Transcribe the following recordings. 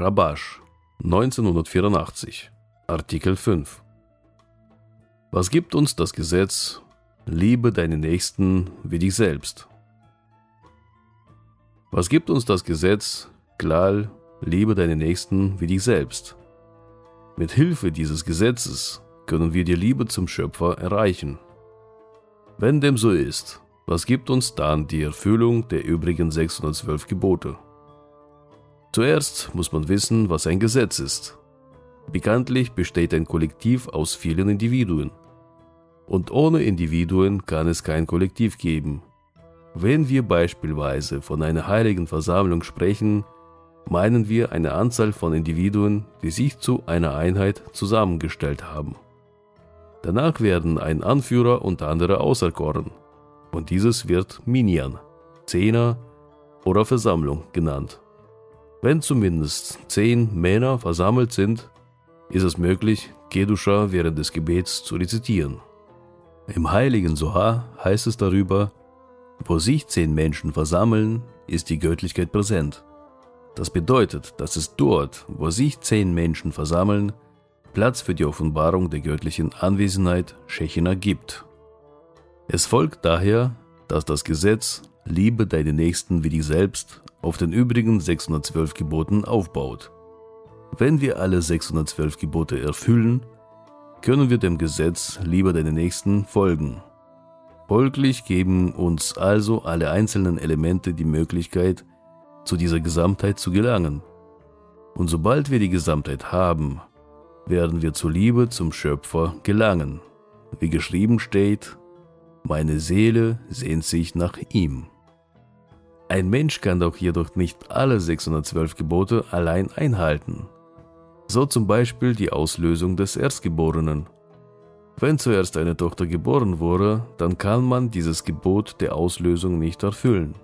Rabash, 1984, Artikel 5. Was gibt uns das Gesetz? Liebe deinen Nächsten wie dich selbst. Was gibt uns das Gesetz? Klal, liebe deinen Nächsten wie dich selbst. Mit Hilfe dieses Gesetzes können wir die Liebe zum Schöpfer erreichen. Wenn dem so ist, was gibt uns dann die Erfüllung der übrigen 612 Gebote? Zuerst muss man wissen, was ein Gesetz ist. Bekanntlich besteht ein Kollektiv aus vielen Individuen. Und ohne Individuen kann es kein Kollektiv geben. Wenn wir beispielsweise von einer heiligen Versammlung sprechen, meinen wir eine Anzahl von Individuen, die sich zu einer Einheit zusammengestellt haben. Danach werden ein Anführer und andere auserkoren. Und dieses wird Minyan, Zehner oder Versammlung genannt. Wenn zumindest zehn Männer versammelt sind, ist es möglich, Kedusha während des Gebets zu rezitieren. Im heiligen Soha heißt es darüber, wo sich zehn Menschen versammeln, ist die Göttlichkeit präsent. Das bedeutet, dass es dort, wo sich zehn Menschen versammeln, Platz für die Offenbarung der göttlichen Anwesenheit Shechina gibt. Es folgt daher, dass das Gesetz Liebe deine Nächsten wie dich selbst auf den übrigen 612 Geboten aufbaut. Wenn wir alle 612 Gebote erfüllen, können wir dem Gesetz Liebe deine Nächsten folgen. Folglich geben uns also alle einzelnen Elemente die Möglichkeit, zu dieser Gesamtheit zu gelangen. Und sobald wir die Gesamtheit haben, werden wir zur Liebe zum Schöpfer gelangen. Wie geschrieben steht, meine Seele sehnt sich nach ihm. Ein Mensch kann doch jedoch nicht alle 612 Gebote allein einhalten. So zum Beispiel die Auslösung des Erstgeborenen. Wenn zuerst eine Tochter geboren wurde, dann kann man dieses Gebot der Auslösung nicht erfüllen.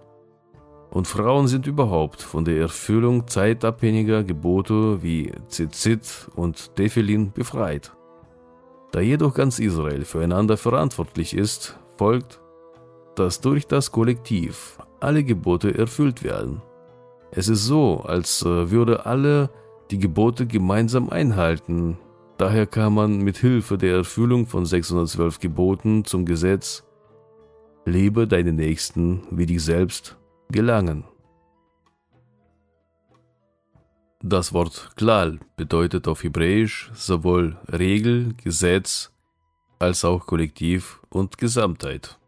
Und Frauen sind überhaupt von der Erfüllung zeitabhängiger Gebote wie Zitzit und Tefillin befreit. Da jedoch ganz Israel füreinander verantwortlich ist, folgt, dass durch das Kollektiv alle Gebote erfüllt werden. Es ist so, als äh, würde alle die Gebote gemeinsam einhalten. Daher kann man mit Hilfe der Erfüllung von 612 Geboten zum Gesetz Liebe deine Nächsten wie dich selbst gelangen. Das Wort Klal bedeutet auf Hebräisch sowohl Regel, Gesetz als auch Kollektiv und Gesamtheit.